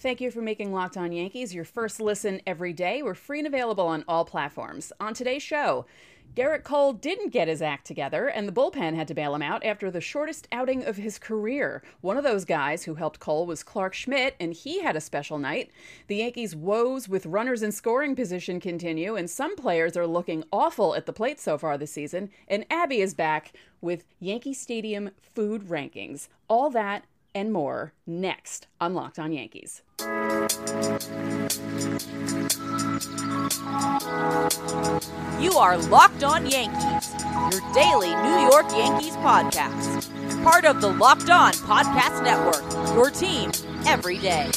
Thank you for making Locked On Yankees your first listen every day. We're free and available on all platforms. On today's show, Gerrit Cole didn't get his act together, and the bullpen had to bail him out after the shortest outing of his career. One of those guys who helped Cole was Clarke Schmidt, and he had a special night. The Yankees' woes with runners in scoring position continue, and some players are looking awful at the plate so far this season. And Abby is back with Yankee Stadium food rankings. All that and more next on Locked On Yankees. You are Locked On Yankees, your daily New York Yankees podcast. Part of the Locked On Podcast Network, your team every day.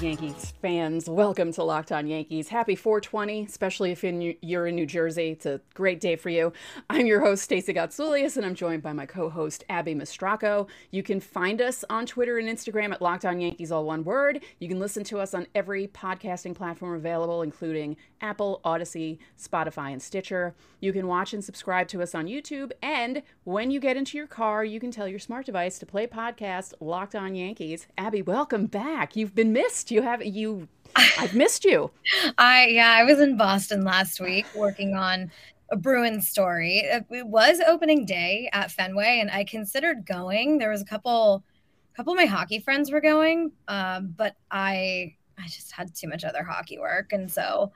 Yankees fans. Welcome to Locked On Yankees. Happy 420, especially if you're in New Jersey. It's a great day for you. I'm your host, Stacey Gotsoulias, and I'm joined by my co host, Abby Mastracco. You can find us on Twitter and Instagram at Locked On Yankees, all one word. You can listen to us on every podcasting platform available, including Apple, Audacy, Spotify, and Stitcher. You can watch and subscribe to us on YouTube. And when you get into your car, you can tell your smart device to play podcast Locked On Yankees. Abby, welcome back. You've been missed. You have you. I've missed you. I yeah, I was in Boston last week working on a Bruins story. It was opening day at Fenway, and I considered going. There was a couple, a couple of my hockey friends were going, um, but I I just had too much other hockey work, and so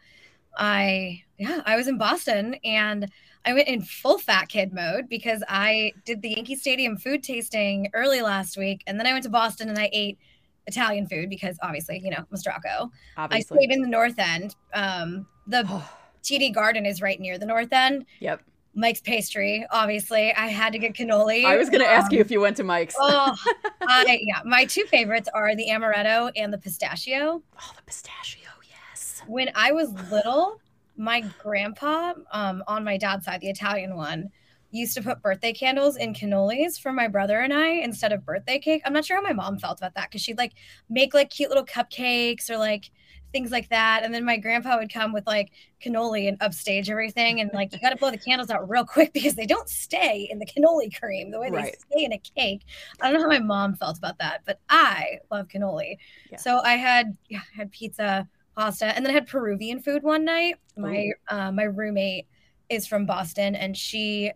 I yeah, I was in Boston and I went in full fat kid mode because I did the Yankee Stadium food tasting early last week, and then I went to Boston and I ate Italian food because obviously, you know, Mastracco. Obviously. I stayed in the North End. Um, the TD Garden is right near the North End. Yep. Mike's Pastry, obviously. I had to get cannoli. I was going to um, ask you if you went to Mike's. oh, I, yeah. My two favorites are the amaretto and the pistachio. Oh, the pistachio, yes. When I was little, my grandpa, um, on my dad's side, the Italian one, used to put birthday candles in cannolis for my brother and I instead of birthday cake. I'm not sure how my mom felt about that because she'd like make like cute little cupcakes or like things like that. And then my grandpa would come with like cannoli and upstage everything. And like, you got to blow the candles out real quick because they don't stay in the cannoli cream the way they right. stay in a cake. I don't know how my mom felt about that, but I love cannoli. Yeah. So I had, yeah, I had pizza, pasta, and then I had Peruvian food one night. My, uh, my roommate is from Boston and she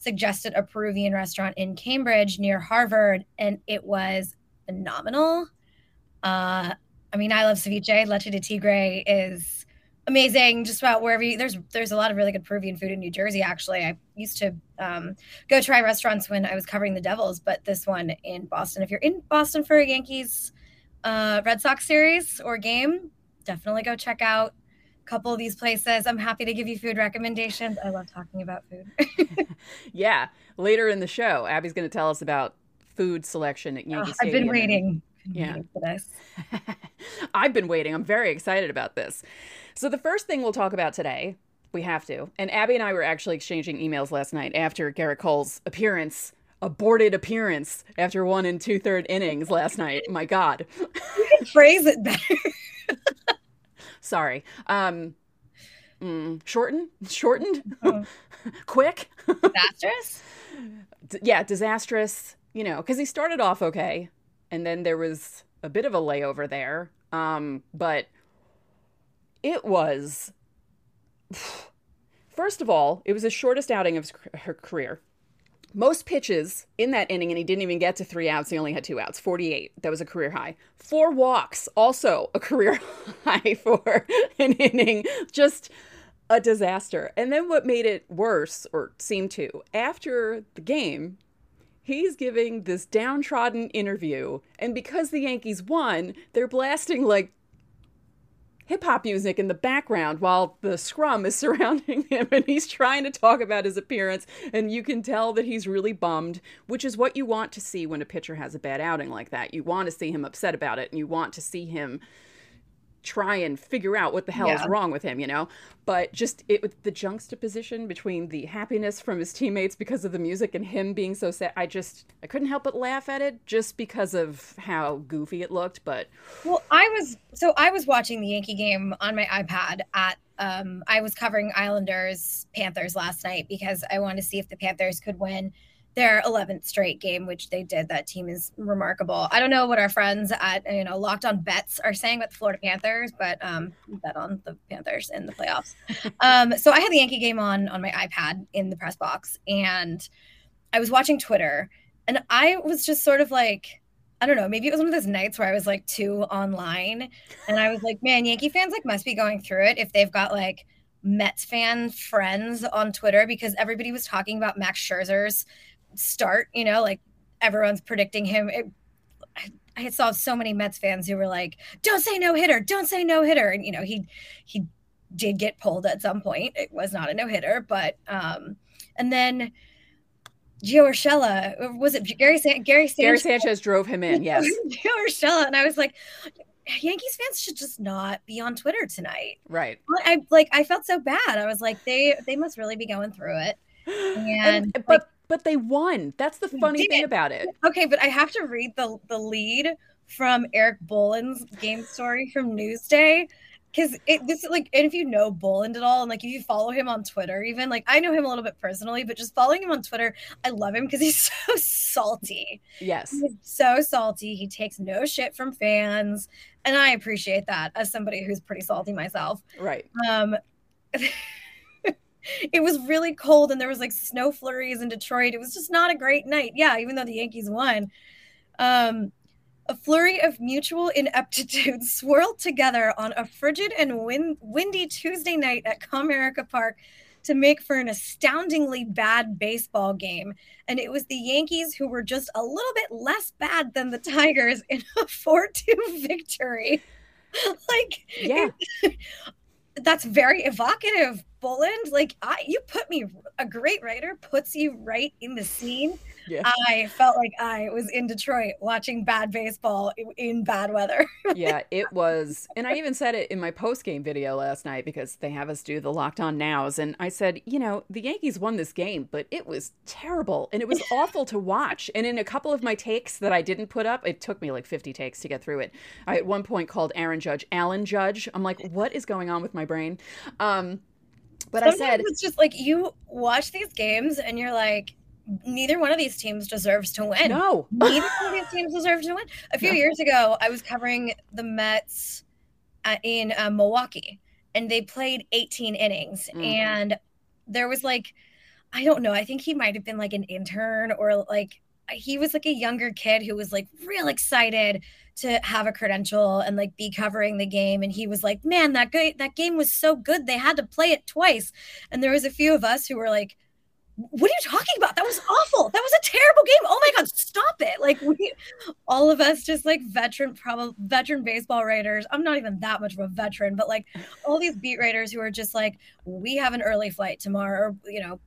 suggested a Peruvian restaurant in Cambridge near Harvard, and it was phenomenal. Uh, I mean, I love ceviche. Leche de tigre is amazing. Just about wherever you, there's there's a lot of really good Peruvian food in New Jersey. Actually, I used to um, go try restaurants when I was covering the Devils, but this one in Boston. If you're in Boston for a Yankees uh, Red Sox series or game, definitely go check out couple of these places. I'm happy to give you food recommendations. I love talking about food. yeah. Later in the show, Abby's going to tell us about food selection at Yankee oh, Stadium. I've been waiting. Yeah. for this. I've been waiting. I'm very excited about this. So, the first thing we'll talk about today, we have to, and Abby and I were actually exchanging emails last night after Gerrit Cole's appearance aborted appearance after one and two third innings last night. My God. You can phrase it better. Sorry. Um, mm, shortened, shortened, oh. quick, disastrous. D- yeah, disastrous. You know, because he started off okay, and then there was a bit of a layover there. Um, but it was. First of all, it was the shortest outing of her career most pitches in that inning, and he didn't even get to three outs. He only had two outs, 48. That was a career high. Four walks, also a career high for an inning. Just a disaster. And then what made it worse, or seemed to, after the game, he's giving this downtrodden interview. And because the Yankees won, they're blasting like hip hop music in the background while the scrum is surrounding him and he's trying to talk about his appearance. And you can tell that he's really bummed, which is what you want to see when a pitcher has a bad outing like that. You want to see him upset about it and you want to see him try and figure out what the hell is wrong with him, you know? But just it with the juxtaposition between the happiness from his teammates because of the music and him being so sad, I just I couldn't help but laugh at it just because of how goofy it looked. But Well, I was so I was watching the Yankee game on my iPad at um I was covering Islanders Panthers last night because I wanted to see if the Panthers could win their 11th straight game, which they did. That team is remarkable. I don't know what our friends at you know Locked On Bets are saying about the Florida Panthers, but um bet on the Panthers in the playoffs. um so I had the Yankee game on on my iPad in the press box and I was watching Twitter and I was just sort of like I don't know, maybe it was one of those nights where I was like too online and I was like, man, Yankee fans like must be going through it if they've got like Mets fan friends on Twitter because everybody was talking about Max Scherzer's start, you know, like everyone's predicting him. It, I, I saw so many Mets fans who were like, "Don't say no hitter, don't say no hitter," and you know he he did get pulled at some point. It was not a no hitter, but um, and then Gio Urshela was it Gary San- Gary Gary Sanchez? Sanchez drove him in, yes. Gio Urshela, and I was like, Yankees fans should just not be on Twitter tonight. Right. I like I felt so bad. I was like, they they must really be going through it. And, And, but but they won. That's the funny thing about it. Okay, but I have to read the the lead from Erik Boland's game story from Newsday because it this is like and if you know Boland at all and like if you follow him on Twitter even like I know him a little bit personally but just following him on Twitter I love him because he's so salty Yes. he's so salty he takes no shit from fans and I appreciate that as somebody who's pretty salty myself Right. um it was really cold and there was like snow flurries in Detroit. It was just not a great night. Yeah, even though the Yankees won. Um a flurry of mutual ineptitude swirled together on a frigid and win- windy Tuesday night at Comerica Park to make for an astoundingly bad baseball game. And it was the Yankees who were just a little bit less bad than the Tigers in a 4 2 victory. like, Yeah. that's very evocative Boland. Like I you put me a great writer puts you right in the scene. Yeah. I felt like I was in Detroit watching bad baseball in, bad weather. yeah, it was. And I even said it in my post game video last night because they have us do the locked on nows. And I said, you know, the Yankees won this game, but it was terrible and it was awful to watch. And in a couple of my takes that I didn't put up, it took me like 50 takes to get through it. I at one point called Aaron Judge Alan Judge. I'm like, what is going on with my brain? Um, but I Sometimes said, it's just like you watch these games and you're like, neither one of these teams deserves to win. no. Neither one of these teams deserves to win. A few No. years ago, I was covering the Mets uh, in uh, Milwaukee, and they played 18 innings, Mhm. and there was like, I don't know, I think he might have been like an intern or like he was like a younger kid who was like real excited to have a credential and like be covering the game. And he was like man that that game was so good they had to play it twice. And there was a few of us who were like what are you talking about? That was awful. That was a terrible game. Oh my god stop it. Like we all of us just like veteran probably veteran baseball writers. I'm not even that much of a veteran but like all these beat writers who are just like we have an early flight tomorrow or you know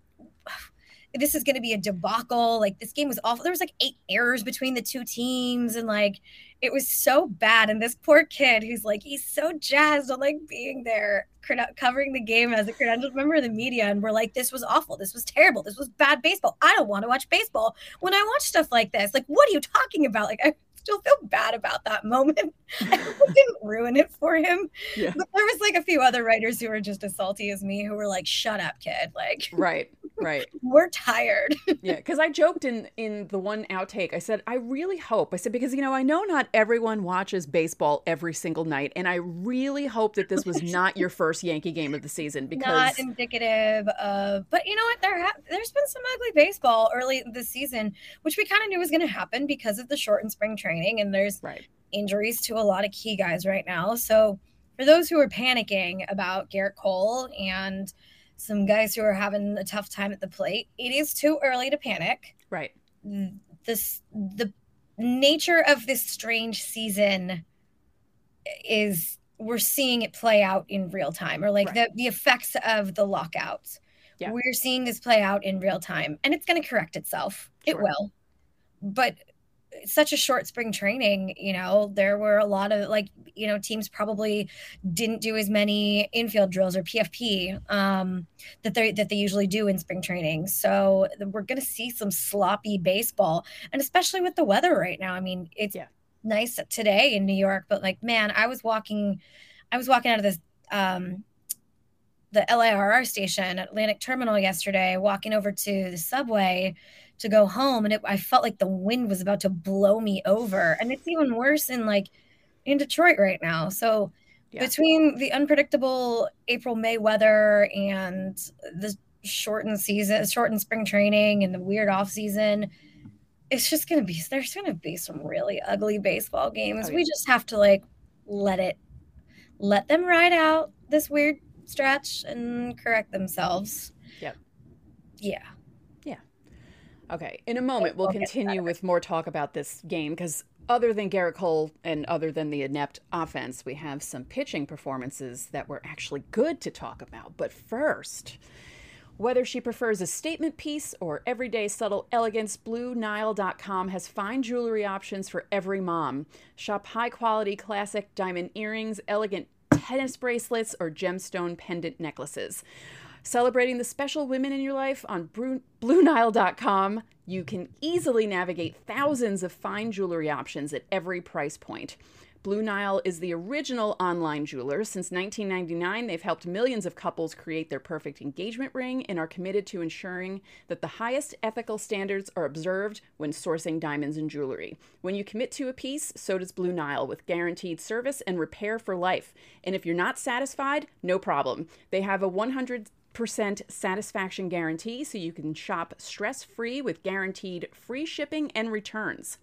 this is going to be a debacle. Like this game was awful. There was like eight errors between the two teams, and like it was so bad. And this poor kid, who's like he's so jazzed on like being there, covering the game as a credentialed member of the media, and we're like, this was awful. This was terrible. This was bad baseball. I don't want to watch baseball when I watch stuff like this. Like, what are you talking about? Like, I still feel bad about that moment. I didn't ruin it for him. Yeah. But there was like a few other writers who were just as salty as me, who were like, "Shut up, kid! Like, Right. Right. we're tired." Yeah, because I joked in in the one outtake. I said, I really hope. I said because you know I know not everyone watches baseball every single night, and I really hope that this was not your first Yankee game of the season because not indicative of but you know what there ha- there's been some ugly baseball early this season which we kind of knew was going to happen because of the shortened spring training and there's right, injuries to a lot of key guys right now so for those who are panicking about Gerrit Cole and some guys who are having a tough time at the plate it is too early to panic. Right, this the nature of this strange season is we're seeing it play out in real time or like Right. the, the effects of the lockouts. Yeah. we're seeing this play out in real time and it's going to correct itself. It will. But such a short spring training, you know, there were a lot of like, you know, teams probably didn't do as many infield drills or PFP um, that they that they usually do in spring training. So we're going to see some sloppy baseball, and especially with the weather right now. I mean, it's yeah. nice today in New York, but like, man, I was walking, I was walking out of this. Um, the LIRR station at Atlantic Terminal yesterday, walking over to the subway, to go home and it, I felt like the wind was about to blow me over. And it's even worse in like in Detroit right now. So yeah. between the unpredictable April May weather and the shortened season, shortened spring training and the weird off season, it's just going to be there's going to be some really ugly baseball games. Oh, yeah. We just have to like let it let them ride out this weird stretch and correct themselves. Yep. Yeah. Okay, in a moment, we'll continue with more talk about this game because other than Gerrit Cole and other than the inept offense, we have some pitching performances that were actually good to talk about. But first, whether she prefers a statement piece or everyday subtle elegance, BlueNile.com has fine jewelry options for every mom. Shop high quality classic diamond earrings, elegant tennis bracelets, or gemstone pendant necklaces. Celebrating the special women in your life on BlueNile.com, you can easily navigate thousands of fine jewelry options at every price point. Blue Nile is the original online jeweler. Since 1999, they've helped millions of couples create their perfect engagement ring and are committed to ensuring that the highest ethical standards are observed when sourcing diamonds and jewelry. When you commit to a piece, so does Blue Nile with guaranteed service and repair for life. And if you're not satisfied, no problem. They have a 100 percent satisfaction guarantee so you can shop stress free with guaranteed free shipping and returns.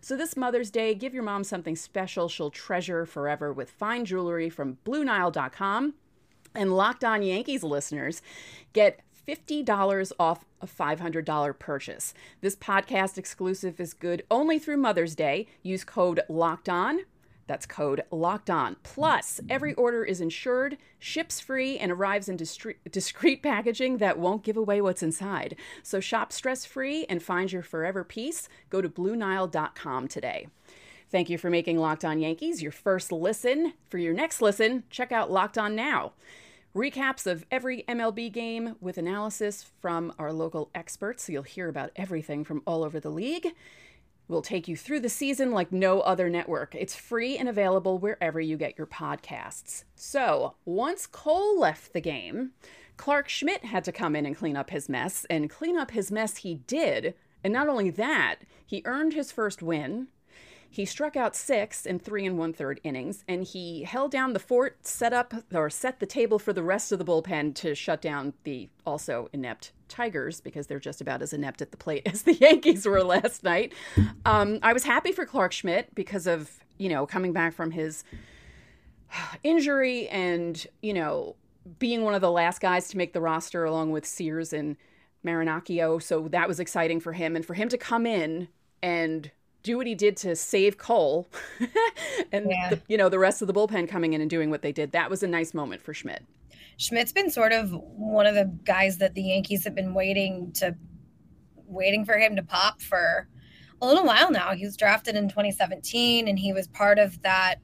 So, this Mother's Day, give your mom something special she'll treasure forever with fine jewelry from BlueNile.com. And Locked On Yankees listeners get $50 off a $500 purchase. This podcast exclusive is good only through Mother's Day. Use code LOCKED ON that's code locked on. Plus, every order is insured, ships free, and arrives in discreet packaging that won't give away what's inside. So shop stress free and find your forever peace. Go to BlueNile.com today. Thank you for making Locked On Yankees your first listen. For your next listen, check out Locked On Now. Recaps of every MLB game with analysis from our local experts, so you'll hear about everything from all over the league will take you through the season like no other network. It's free and available wherever you get your podcasts. So, once Cole left the game, Clarke Schmidt had to come in and clean up his mess, and clean up his mess he did. And not only that, he earned his first win. He struck out six in three and one third innings, and he held down the fort, set up or set the table for the rest of the bullpen to shut down the also inept Tigers because they're just about as inept at the plate as the Yankees were last night. Um, I was happy for Clarke Schmidt because of you know coming back from his injury and you know being one of the last guys to make the roster along with Sears and Marinaccio. So that was exciting for him, and for him to come in and do what he did to save Cole, and yeah. the, you know the rest of the bullpen coming in and doing what they did. That was a nice moment for Schmidt. Schmidt's been sort of one of the guys that the Yankees have been waiting to waiting for him to pop for a little while now. He was drafted in 2017 and he was part of that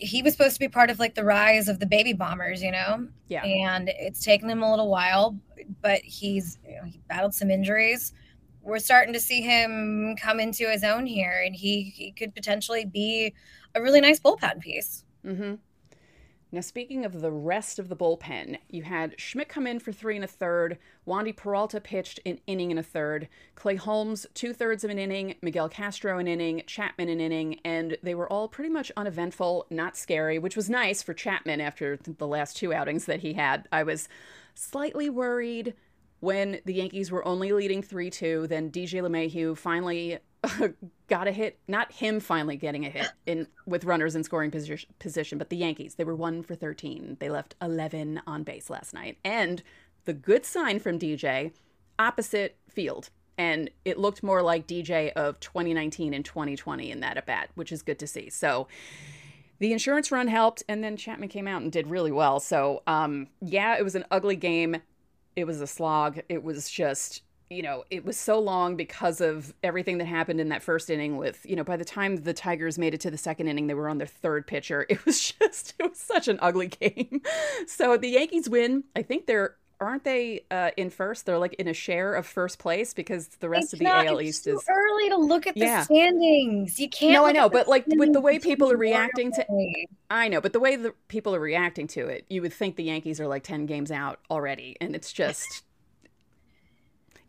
he was supposed to be part of like the rise of the baby bombers, you know? Yeah. And it's taken him a little while, but he's you know, he battled some injuries. We're starting to see him come into his own here, and he he could potentially be a really nice bullpen piece. Mm-hmm. Now, speaking of the rest of the bullpen, you had Schmidt come in for three and a third. Wandy Peralta pitched an inning and a third. Clay Holmes, two thirds of an inning. Miguel Castro, an inning. Chapman, an inning. And they were all pretty much uneventful, not scary, which was nice for Chapman after the last two outings that he had. I was slightly worried when the Yankees were only leading 3 2. Then DJ LeMahieu finally got a hit. Not him finally getting a hit in with runners in scoring position, position, but the Yankees. They were one for 13. They left 11 on base last night. And the good sign from DJ, opposite field. And it looked more like DJ of 2019 and 2020 in that at bat, which is good to see. So the insurance run helped, and then Chapman came out and did really well. So, um, yeah, it was an ugly game. It was a slog. It was just you know, it was so long because of everything that happened in that first inning with, you know, by the time the Tigers made it to the second inning, they were on their third pitcher. It was just, it was such an ugly game. So the Yankees win. I think they're, aren't they uh, in first? They're like in a share of first place because the rest It's of the not- AL it's East too is. early to look at the Yeah. standings. You can't. No, I know, but like with the way people are reacting to, I know, but the way the people are reacting to it, you would think the Yankees are like 10 games out already. And it's just,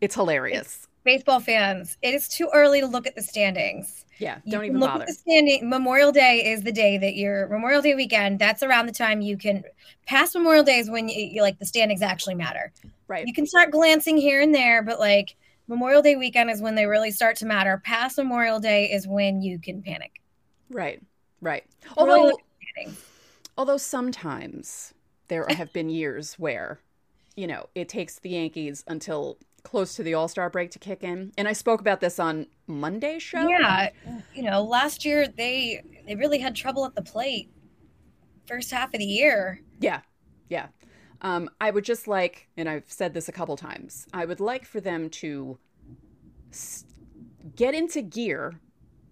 it's hilarious. Baseball fans, it is too early to look at the standings. Yeah, don't even look bother. At the standing Memorial Day is the day that you're Memorial Day weekend. That's around the time you can pass Memorial Day is when you, you like the standings actually matter. Right. You can start glancing here and there, but like Memorial Day weekend is when they really start to matter. Past Memorial Day is when you can panic. Right, right. Although, look at the standings. although sometimes there have been years where, you know, it takes the Yankees until close to the All Star break to kick in. And I spoke about this on Monday's show. Yeah, you know, last year they they really had trouble at the plate. First half of the year. Yeah, yeah. Um, I would just like, and I've said this a couple times, I would like for them to get into gear,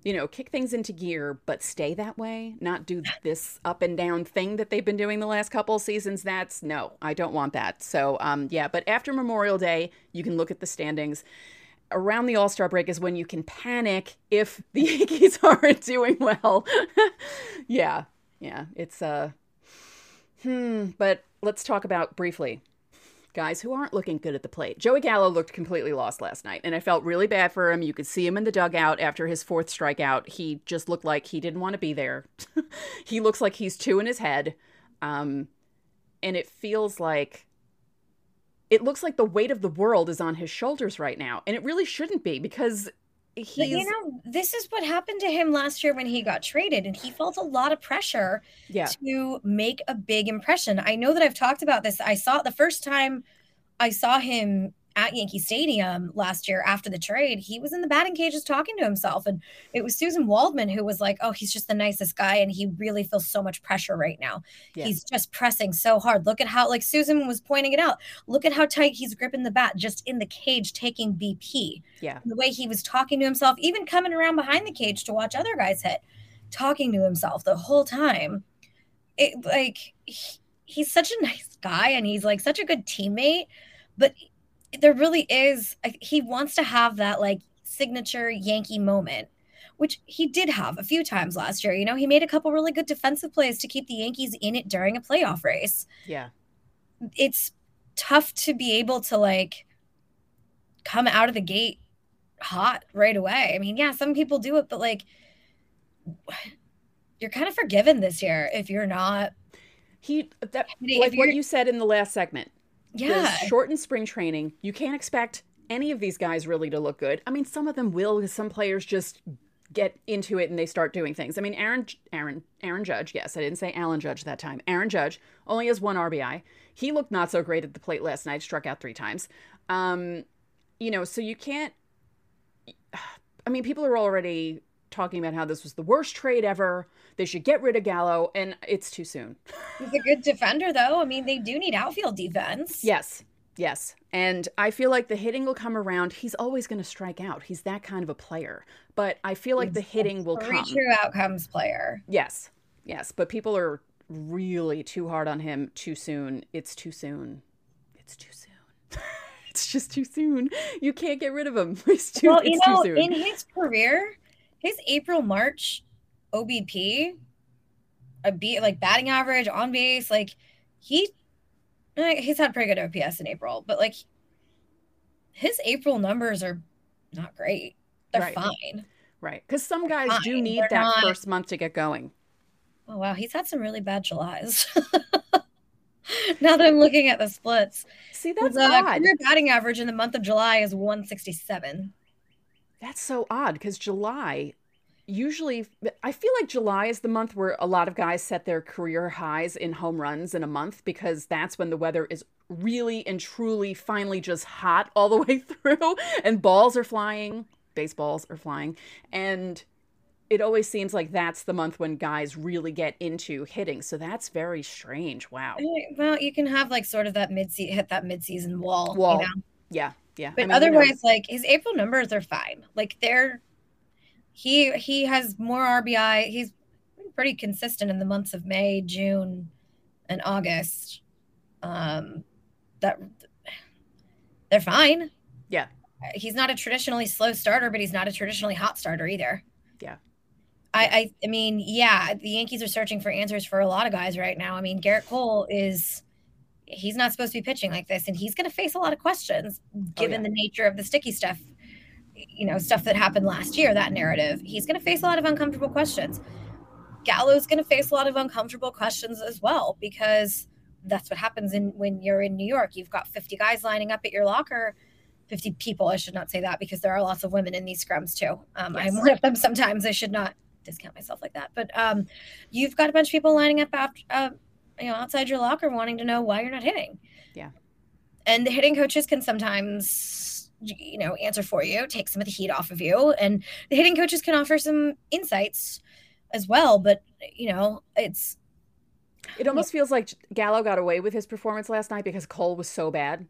you know, kick things into gear, but stay that way, not do this up and down thing that they've been doing the last couple seasons. That's no, I don't want that. So, um, yeah, but after Memorial Day, you can look at the standings. Around the All Star break is when you can panic if the Yankees aren't doing well. yeah, yeah, it's uh, Hmm, but let's talk about briefly guys who aren't looking good at the plate. Joey Gallo looked completely lost last night, and I felt really bad for him. You could see him in the dugout after his fourth strikeout. He just looked like he didn't want to be there. he looks like he's two in his head. Um, and it feels like it looks like the weight of the world is on his shoulders right now, and it really shouldn't be because he's you know, this is what happened to him last year when he got traded, and he felt a lot of pressure yeah, to make a big impression. I know that I've talked about this. I saw it the first time I saw him at Yankee Stadium last year after the trade. He was in the batting cages talking to himself, and it was Suzyn Waldman who was like, "Oh, he's just the nicest guy, and he really feels so much pressure right now. Yeah. He's just pressing so hard. Look at how, like Suzyn was pointing it out. Look at how tight he's gripping the bat, just in the cage, taking BP." yeah, the way he was talking to himself, even coming around behind the cage to watch other guys hit, talking to himself the whole time. It like he, he's such a nice guy and he's like such a good teammate, but there really is he wants to have that like signature Yankee moment, which he did have a few times last year. You know, he made a couple really good defensive plays to keep the Yankees in it during a playoff race yeah, it's tough to be able to like come out of the gate hot right away. I mean, yeah, some people do it, but like you're kind of forgiven this year if you're not. he that like what you said in the last segment. Yeah, shortened spring training, you can't expect any of these guys really to look good. I mean, some of them will because some players just get into it and they start doing things. I mean, Aaron Aaron Aaron Judge, yes, I didn't say Alan Judge that time. Aaron Judge only has one RBI. He looked not so great at the plate last night, struck out 3 times. Um, you know, so you can't I mean, people are already talking about how this was the worst trade ever. They should get rid of Gallo and it's too soon. he's a good defender, though. I mean, they do need outfield defense. Yes. Yes. And I feel like the hitting will come around. He's always going to strike out. He's that kind of a player. But I feel like the hitting will Three come. true outcomes player. Yes. Yes. But people are really too hard on him too soon. It's too soon. It's too soon. it's just too soon. You can't get rid of him. It's too, well, you know, too soon. in his career, his April March OBP, a beat like batting average on base, like he eh, he's had pretty good OPS in April, but like his April numbers are not great. They're Right. fine. right. Because some guys do need They're that not- first month to get going. Oh wow, he's had some really bad Julys. now that I'm looking at the splits, See, that's uh, odd. career batting average in the month of July is 167. That's so odd because July usually I feel like July is the month where a lot of guys set their career highs in home runs in a month because that's when the weather is really and truly finally just hot all the way through and balls are flying, baseballs are flying and it always seems like that's the month when guys really get into hitting. So that's very strange. Wow. Well, you can have like sort of that mid hit that mid season wall. Wall. You know? Yeah, yeah. But I mean, otherwise, like his April numbers are fine. Like they're he he has more RBI. He's pretty consistent in the months of May, June, and August. Um, that they're fine. Yeah. He's not a traditionally slow starter, but he's not a traditionally hot starter either. Yeah. I, I I mean, yeah, the Yankees are searching for answers for a lot of guys right now. I mean, Gerrit Cole is he's not supposed to be pitching like this, and he's going to face a lot of questions given yeah. the nature of the sticky stuff, you know, stuff that happened last year. That narrative, he's going to face a lot of uncomfortable questions. Gallo's going to face a lot of uncomfortable questions as well because that's what happens in when you're in New York. You've got 50 guys lining up at your locker. 50 people. I should not say that because there are lots of women in these scrums too. Um, Yes. I'm one of them sometimes. I should not discount myself like that. But um, you've got a bunch of people lining up after, uh, you know, outside your locker wanting to know why you're not hitting. Yeah. And the hitting coaches can sometimes, you know, answer for you, take some of the heat off of you. And the hitting coaches can offer some insights as well. But, you know, it's, It almost feels like Gallo got away with his performance last night because Cole was so bad.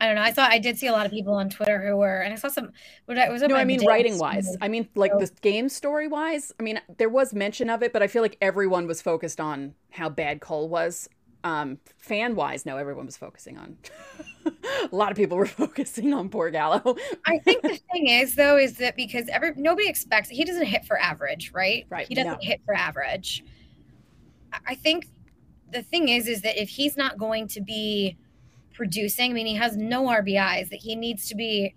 I don't know. I saw, I did see a lot of people on Twitter who were, and I saw some, what I was No, I mean writing wise. I mean like the game story wise. I mean there was mention of it, but I feel like everyone was focused on how bad Cole was. Um, fan wise, no, everyone was focusing on. a lot of people were focusing on poor Gallo. I think the thing is though is that because every nobody expects he doesn't hit for average, right? Right, He doesn't no. hit for average. I think the thing is is that if he's not going to be producing, I mean he has no RBIs, that he needs to be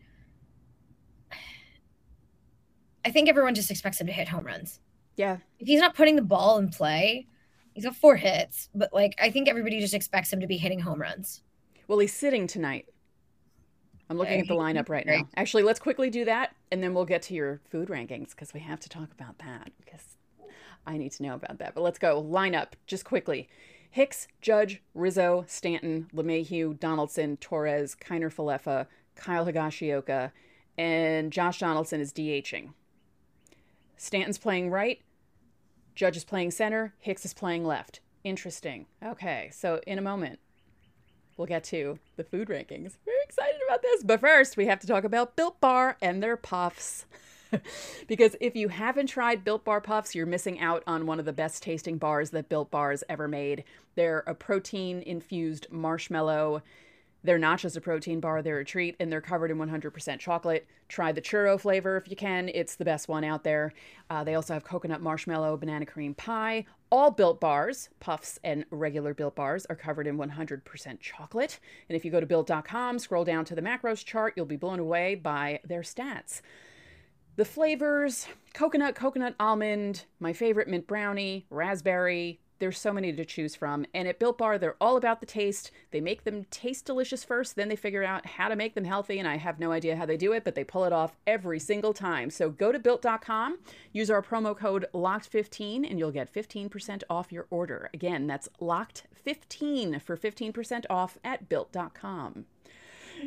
I think everyone just expects him to hit home runs. yeah, If he's not putting the ball in play, he's got four hits, but like I think everybody just expects him to be hitting home runs. well, he's sitting tonight. I'm looking at the lineup right now. Actually, let's quickly do that, and then we'll get to your food rankings because we have to talk about that because I need to know about that. But let's go lineup just quickly. Hicks, Judge, Rizzo, Stanton, LeMahieu, Donaldson, Torres, Kiner Falefa, Kyle Higashioka, and Josh Donaldson is DHing. Stanton's playing right, Judge is playing center, Hicks is playing left. Interesting. Okay, so in a moment, we'll get to the food rankings. Very excited about this. But first, we have to talk about Built Bar and their puffs. because if you haven't tried Built Bar Puffs, you're missing out on one of the best tasting bars that Built Bars ever made. They're a protein infused marshmallow. They're not just a protein bar, they're a treat, and they're covered in 100% chocolate. Try the churro flavor if you can, it's the best one out there. Uh, they also have coconut marshmallow, banana cream pie. All built bars, puffs, and regular built bars are covered in 100% chocolate. And if you go to built.com, scroll down to the macros chart, you'll be blown away by their stats. The flavors coconut, coconut almond, my favorite mint brownie, raspberry. There's so many to choose from. And at Built Bar, they're all about the taste. They make them taste delicious first, then they figure out how to make them healthy. And I have no idea how they do it, but they pull it off every single time. So go to built.com, use our promo code LOCKED15, and you'll get 15% off your order. Again, that's LOCKED15 for 15% off at built.com.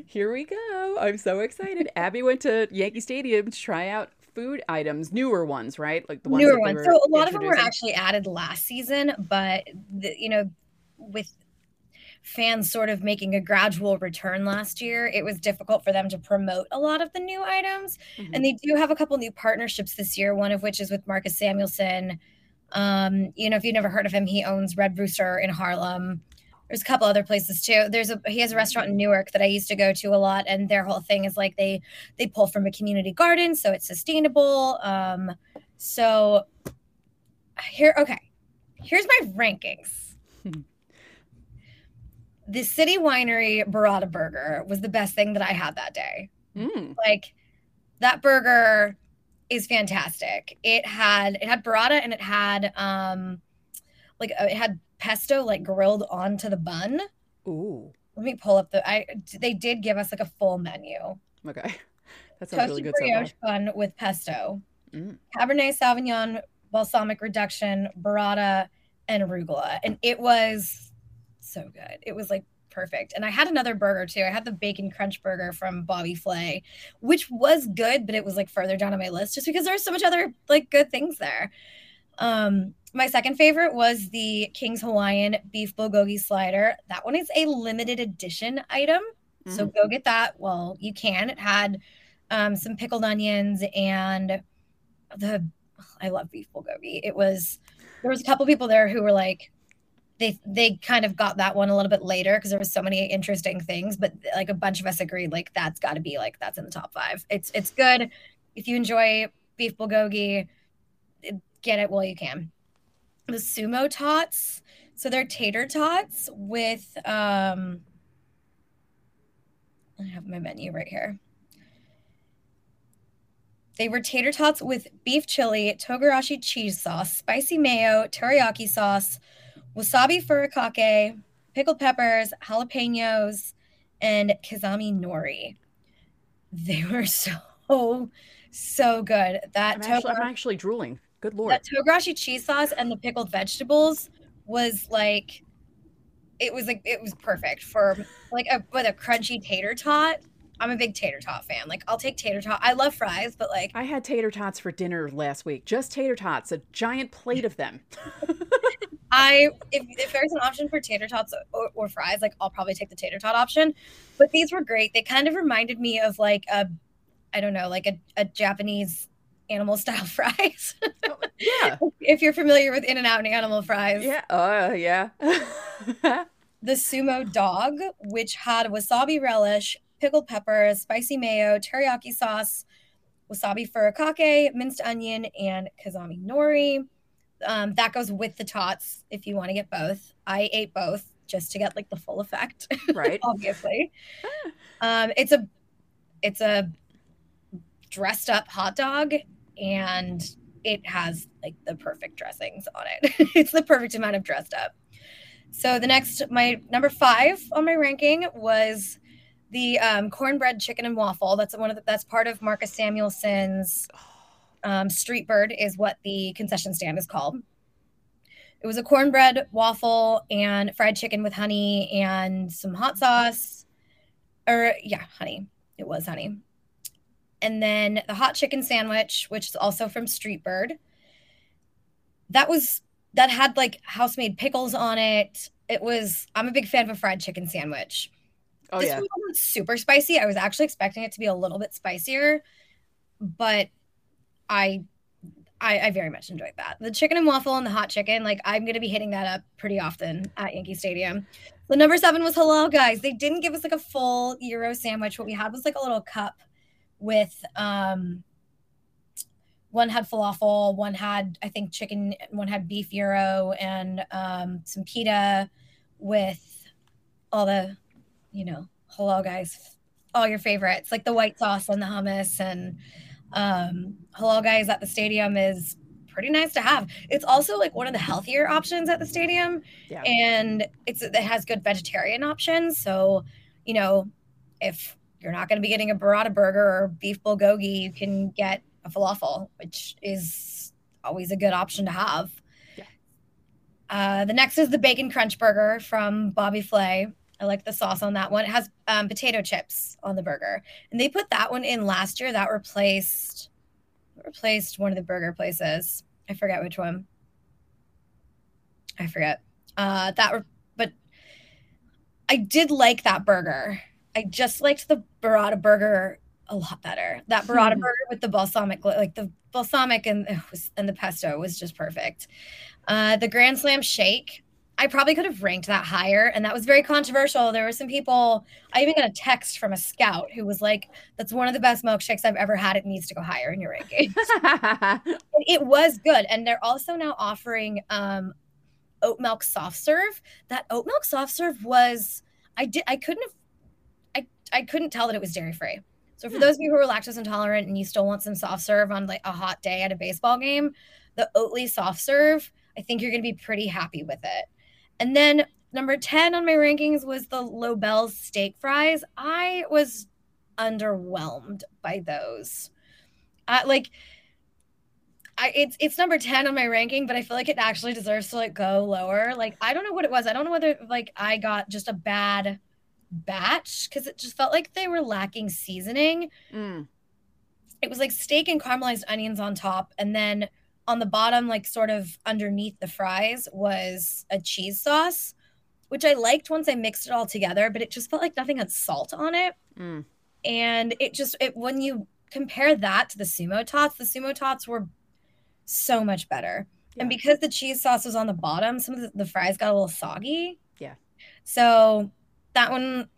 Here we go. I'm so excited. Abby went to Yankee Stadium to try out food items, newer ones, right? Like the ones newer ones. So a lot of them were actually added last season, but the, you know, with fans sort of making a gradual return last year, it was difficult for them to promote a lot of the new items. Mhm. And they do have a couple new partnerships this year. One of which is with Marcus Samuelsson. Um, you know, if you've never heard of him, he owns Red Rooster in Harlem. There's a couple other places too. There's a he has a restaurant in Newark that I used to go to a lot, and their whole thing is like they they pull from a community garden, so it's sustainable. Um, so here, okay, here's my rankings. the City Winery Burrata Burger was the best thing that I had that day. Mm, Like that burger is fantastic. It had it had burrata and it had um like uh, it had pesto like grilled onto the bun. ooh, Let me pull up the I they did give us like a full menu. okay. That sounds really good so far. bun with pesto. Mm. Cabernet Sauvignon, balsamic reduction, burrata, and arugula. And it was so good. It was like perfect. And I had another burger too. I had the bacon crunch burger from Bobby Flay, which was good, but it was like further down on my list just because there there's so much other like good things there. Um, my second favorite was the King's Hawaiian beef bulgogi slider. That one is a limited edition item. So go get that. Well, you can. It had um, some pickled onions and the I love beef bulgogi. It was there was a couple people there who were like they they kind of got that one a little bit later because there was so many interesting things, but like a bunch of us agreed like that's got to be like that's in the top five. It's it's good if you enjoy beef bulgogi, get it while you can. The sumo tots, so they're tater tots with um. I have my menu right here. They were tater tots with beef chili, togarashi cheese sauce, spicy mayo, teriyaki sauce, wasabi furikake, pickled peppers, jalapenos, and kizami nori. They were so so good. That I'm actually, I'm actually drooling. Good lord. That togarashi cheese sauce and the pickled vegetables was like it was like it was perfect for like a with a crunchy tater tot. I'm a big tater tot fan. Like I'll take tater tot. I love fries, but like I had tater tots for dinner last week. Just tater tots, a giant plate of them. I if, if there's an option for tater tots or, or, fries, like I'll probably take the tater tot option. But these were great. They kind of reminded me of like a I don't know, like a, a Japanese animal style fries. yeah. If you're familiar with In and Out and animal fries. Yeah. Oh, uh, yeah. the sumo dog, which had wasabi relish, pickled peppers, spicy mayo, teriyaki sauce, wasabi furikake, minced onion, and kizami nori. Um, that goes with the tots if you want to get both. I ate both just to get like the full effect. Right. obviously. um, it's a it's a dressed up hot dog and it has like the perfect dressings on it. it's the perfect amount of dressed up. So the next, my number five on my ranking was the um, cornbread chicken and waffle. That's one of the, that's part of Marcus Samuelsson's um, Street Bird is what the concession stand is called. It was a cornbread waffle and fried chicken with honey and some hot sauce, or yeah, honey. It was honey and then the hot chicken sandwich, which is also from Street Bird. That was that had like house made pickles on it. It was I'm a big fan of a fried chicken sandwich. Oh this yeah, one wasn't super spicy. I was actually expecting it to be a little bit spicier, but I I, I, very much enjoyed that. The chicken and waffle and the hot chicken, like I'm gonna be hitting that up pretty often at Yankee Stadium. The number seven was halal, guys. They didn't give us like a full gyro sandwich. What we had was like a little cup with um one had falafel, one had I think chicken, one had beef gyro and um some pita with all the you know halal guys all your favorites like the white sauce and the hummus and um halal guys at the stadium is pretty nice to have. It's also like one of the healthier options at the stadium. Yeah. And it's it has good vegetarian options. So, you know, if you're not going to be getting a burrata burger or beef bulgogi. You can get a falafel, which is always a good option to have. Yeah. Uh, the next is the bacon crunch burger from Bobby Flay. I like the sauce on that one. It has um, potato chips on the burger, and they put that one in last year. That replaced replaced one of the burger places. I forget which one. I forget. Uh, that, re- but I did like that burger. I just liked the burrata burger a lot better. That burrata hmm. burger with the balsamic, like the balsamic and and the pesto was just perfect. Uh, the Grand Slam shake, I probably could have ranked that higher, and that was very controversial. There were some people. I even got a text from a scout who was like, "That's one of the best milkshakes I've ever had. It needs to go higher in your rankings." it was good, and they're also now offering um, oat milk soft serve. That oat milk soft serve was I did I couldn't have I couldn't tell that it was dairy free. So for hmm. those of you who are lactose intolerant and you still want some soft serve on like a hot day at a baseball game, the Oatly soft serve, I think you're going to be pretty happy with it. And then number 10 on my rankings was the Lobel's steak fries. I was underwhelmed by those. Uh, like I, it's it's number 10 on my ranking, but I feel like it actually deserves to like go lower. Like I don't know what it was. I don't know whether like I got just a bad batch because it just felt like they were lacking seasoning. Mm. It was like steak and caramelized onions on top, and then on the bottom, like sort of underneath the fries, was a cheese sauce, which I liked once I mixed it all together, but it just felt like nothing had salt on it. Mm. And it just it when you compare that to the sumo tots, the sumo tots were so much better. And because the cheese sauce was on the bottom, some of the, the fries got a little soggy. Yeah. So that one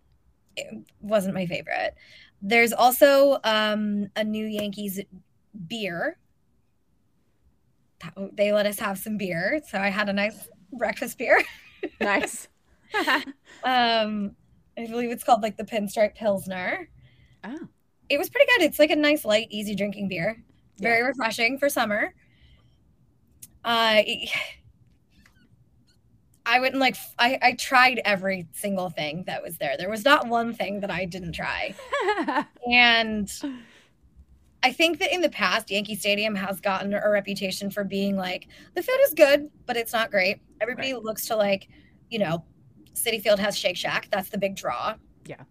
it wasn't my favorite. There's also um, a new Yankees beer. They let us have some beer, so I had a nice breakfast beer. Nice. Um, I believe it's called like the Pinstripe Pilsner. oh, It was pretty good. It's like a nice, light, easy drinking beer. Very refreshing for summer. Uh, I wouldn't like. I I tried every single thing that was there. There was not one thing that I didn't try. And I think that in the past, Yankee Stadium has gotten a reputation for being like the food is good, but it's not great. Everybody looks to like, you know, Citi Field has Shake Shack. That's the big draw. Yeah.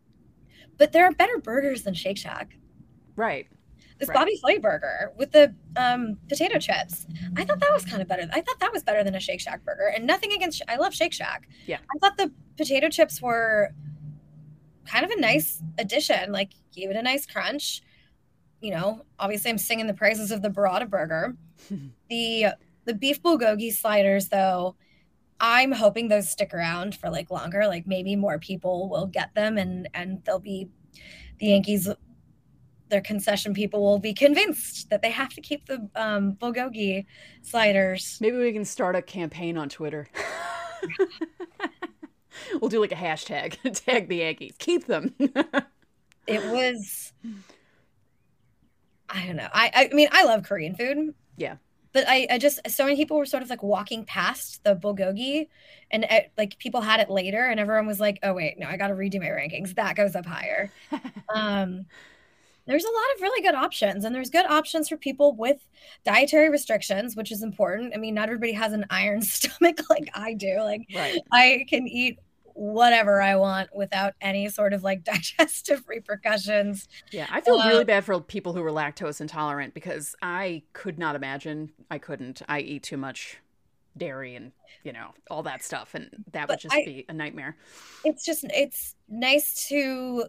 But there are better burgers than Shake Shack. right. This Right. Bobby Flay burger with the um, potato chips, I thought that was kind of better. I thought that was better than a Shake Shack burger. And nothing against, I love Shake Shack. Yeah. I thought the potato chips were kind of a nice addition, like gave it a nice crunch. You know, obviously I'm singing the praises of the burrata burger. the the beef bulgogi sliders, though, I'm hoping those stick around for like longer. Like maybe more people will get them, and and they'll be the Yankees. Their concession people will be convinced that they have to keep the um, bulgogi sliders. Maybe we can start a campaign on Twitter. we'll do like a hashtag, tag the Yankees, keep them. It was, I don't know. I I mean I love Korean food. Yeah. But I, I just so many people were sort of like walking past the bulgogi, and uh, like people had it later, and everyone was like, "Oh wait, no, I got to redo my rankings. That goes up higher." um, there's a lot of really good options, and there's good options for people with dietary restrictions, which is important. I mean, not everybody has an iron stomach like I do. Like right. I can eat whatever I want without any sort of like digestive repercussions. Yeah, I feel Uh, really bad for people who are lactose intolerant because I could not imagine. I couldn't. I eat too much dairy and you know all that stuff, and that would just I- be a nightmare. It's just it's nice to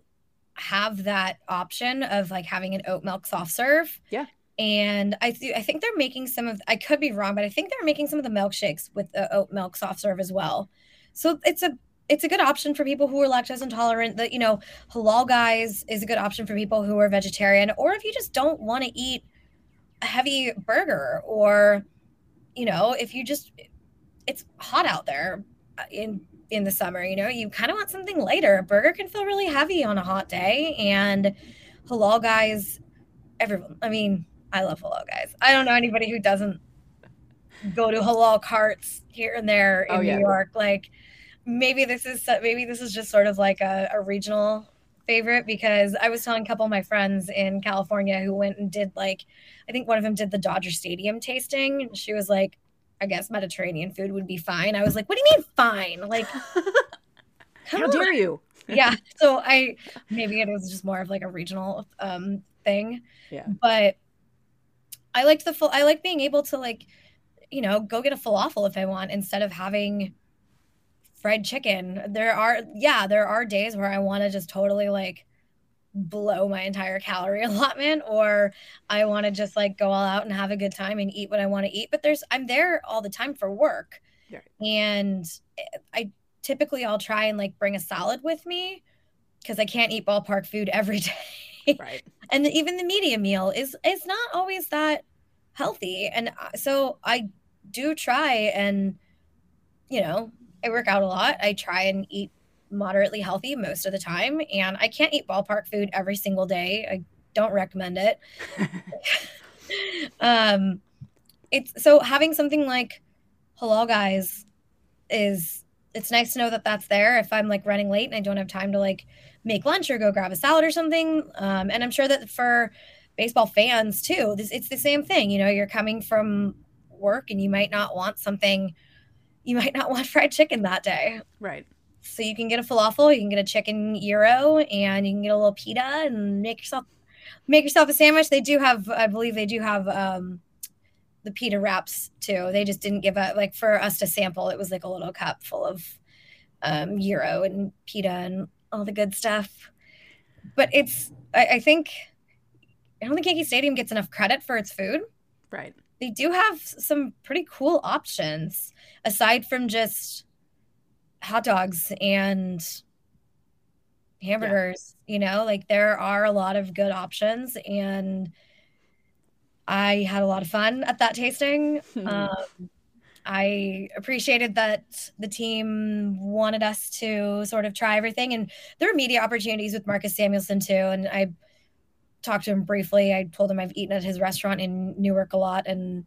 have that option of like having an oat milk soft serve. Yeah. And I th- I think they're making some of I could be wrong, but I think they're making some of the milkshakes with the oat milk soft serve as well. So it's a it's a good option for people who are lactose intolerant. That you know, halal guys is a good option for people who are vegetarian, or if you just don't want to eat a heavy burger, or you know, if you just it's hot out there in in the summer, you know, you kind of want something lighter. A burger can feel really heavy on a hot day, and halal guys, everyone. I mean, I love halal guys. I don't know anybody who doesn't go to halal carts here and there oh, in Oh, yeah. New York. Like maybe this is maybe this is just sort of like a, a regional favorite because I was telling a couple of my friends in California who went and did like I think one of them did the Dodger Stadium tasting and she was like I guess Mediterranean food would be fine. I was like, what do you mean fine? Like How on. dare you? yeah so i maybe it was just more of like a regional um thing Yeah. but i liked the full i like being able to like you know go get a falafel if i want instead of having fried chicken there are yeah there are days where i want to just totally like blow my entire calorie allotment or i want to just like go all out and have a good time and eat what i want to eat but there's i'm there all the time for work Right. and i typically I'll try and like bring a salad with me because I can't eat ballpark food every day. Right. and even the media meal is is not always that healthy. And uh, so I do try and you know, I work out a lot. I try and eat moderately healthy most of the time and I can't eat ballpark food every single day. I don't recommend it. um it's so having something like halal guys is it's nice to know that that's there if i'm like running late and i don't have time to like make lunch or go grab a salad or something um, and i'm sure that for baseball fans too this it's the same thing you know you're coming from work and you might not want something you might not want fried chicken that day Right. So you can get a falafel you can get a chicken gyro and you can get a little pita and make yourself make yourself a sandwich they do have i believe they do have um the pita wraps too they just didn't give a like for us to sample it was like a little cup full of um, gyro and pita and all the good stuff. But it's, I, I think, I don't think Yankee Stadium gets enough credit for its food. Right. They do have some pretty cool options aside from just hot dogs and hamburgers. Yeah. You know, like there are a lot of good options and I had a lot of fun at that tasting. um, I appreciated that the team wanted us to sort of try everything, and there were media opportunities with Marcus Samuelsson too. And I talked to him briefly. I told him I've eaten at his restaurant in Newark a lot, and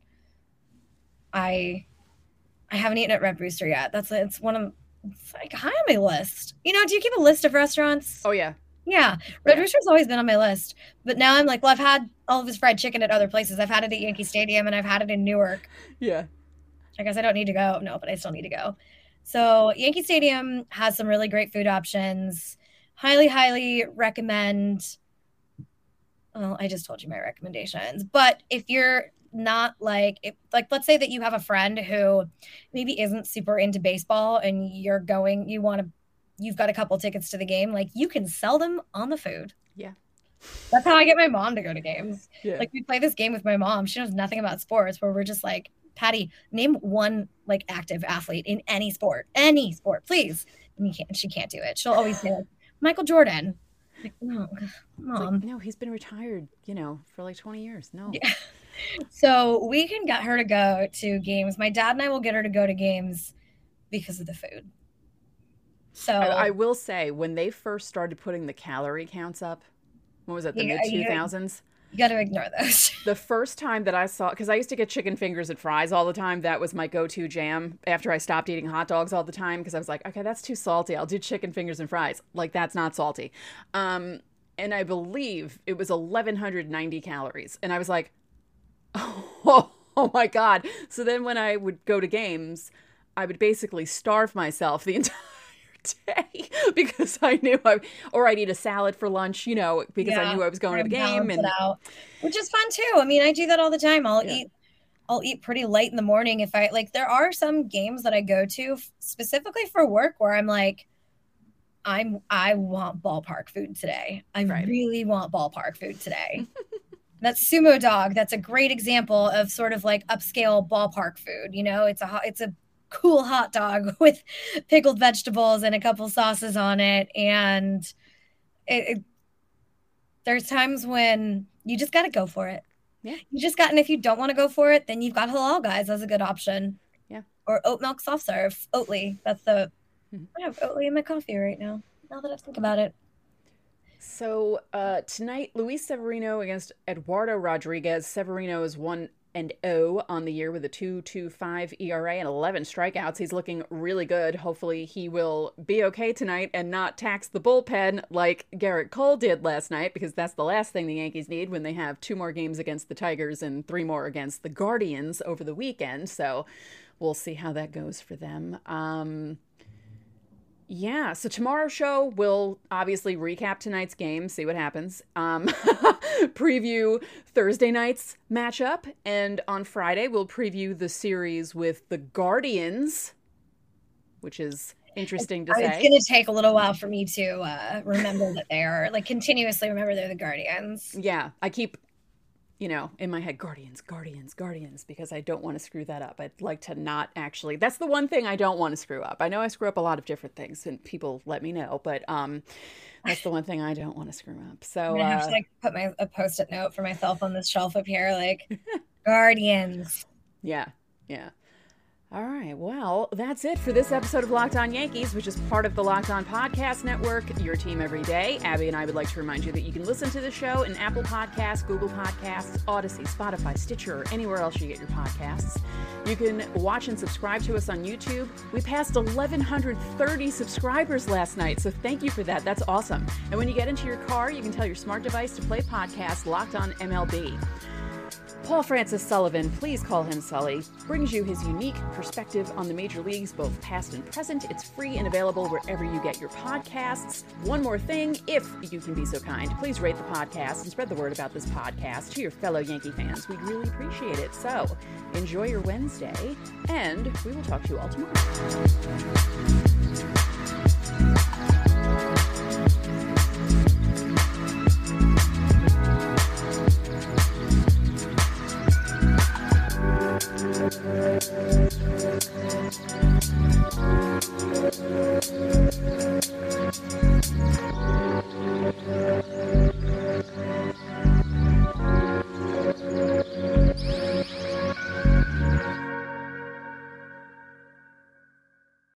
I I haven't eaten at Red Rooster yet. That's it's one of it's like high on my list. You know, do you keep a list of restaurants? Oh yeah, yeah, Red yeah. Rooster's always been on my list, but now I'm like, well, I've had all of his fried chicken at other places. I've had it at Yankee Stadium, and I've had it in Newark. Yeah, I guess I don't need to go. No, but I still need to go. So Yankee Stadium has some really great food options. Highly, highly recommend. Well, I just told you my recommendations, but if you're not like if, like let's say that you have a friend who maybe isn't super into baseball and you're going you want to you've got a couple tickets to the game, like you can sell them on the food. Yeah. That's how I get my mom to go to games. Yeah. Like we play this game with my mom. She knows nothing about sports where we're just like, Patty, name one like active athlete in any sport, any sport, please. And you can't, she can't do it. She'll always say like, Michael Jordan. Like, no, mom. Like, no, he's been retired, you know, for like 20 years. No. Yeah. So we can get her to go to games. My dad and I will get her to go to games because of the food. So I, I, will say when they first started putting the calorie counts up, what was it, the mid two thousands? You got to ignore those. the first time that I saw, because I used to get chicken fingers and fries all the time. That was my go-to jam after I stopped eating hot dogs all the time because I was like, okay, that's too salty. I'll do chicken fingers and fries. Like that's not salty. Um, and I believe it was 1190 calories, and I was like, oh, oh my god. So then when I would go to games, I would basically starve myself the entire day because I knew I, or I'd eat a salad for lunch, you know, because yeah, I knew I was going to the game and which is fun too. I mean, I do that all the time. I'll yeah. eat, I'll eat pretty late in the morning if I like. There are some games that I go to specifically for work where I'm like, I'm I want ballpark food today. I right. really want ballpark food today. That's sumo dog. That's a great example of sort of like upscale ballpark food. You know, it's a it's a cool hot dog with pickled vegetables and a couple sauces on it. And it, it, there's times when you just got to go for it. Yeah. You just got, and if you don't want to go for it, then you've got halal guys as a good option. Yeah. Or oat milk soft serve, Oatly. That's the, mm-hmm. I have Oatly in my coffee right now, now that I think about it. So uh, tonight, Luis Severino against Eduardo Rodriguez. Severino is one and 0 on the year with a 2.25 ERA and 11 strikeouts. He's looking really good. Hopefully, he will be okay tonight and not tax the bullpen like Gerrit Cole did last night because that's the last thing the Yankees need when they have two more games against the Tigers and three more against the Guardians over the weekend. So, we'll see how that goes for them. Um, yeah, so tomorrow's show will obviously recap tonight's game, see what happens, um, preview Thursday night's matchup, and on Friday we'll preview the series with the Guardians, which is interesting to it's say. It's going to take a little while for me to uh, remember that they are, like, continuously remember they're the Guardians. Yeah, I keep you know, in my head, Guardians, Guardians, Guardians, because I don't want to screw that up. I'd like to not actually. That's the one thing I don't want to screw up. I know I screw up a lot of different things, and people let me know, but um, that's the one thing I don't want to screw up. So I have uh, to like put my a post-it note for myself on this shelf up here, like Guardians. Yeah, yeah. All right. Well, that's it for this episode of Locked On Yankees, which is part of the Locked On Podcast Network, your team every day. Abby and I would like to remind you that you can listen to the show in Apple Podcasts, Google Podcasts, Audacy, Spotify, Stitcher, or anywhere else you get your podcasts. You can watch and subscribe to us on YouTube. We passed 1,130 subscribers last night, so thank you for that. That's awesome. And when you get into your car, you can tell your smart device to play podcast Locked On MLB. Paul Francis Sullivan, please call him Sully, brings you his unique perspective on the major leagues, both past and present. It's free and available wherever you get your podcasts. One more thing, if you can be so kind, please rate the podcast and spread the word about this podcast to your fellow Yankee fans. We'd really appreciate it. So enjoy your Wednesday, and we will talk to you all tomorrow.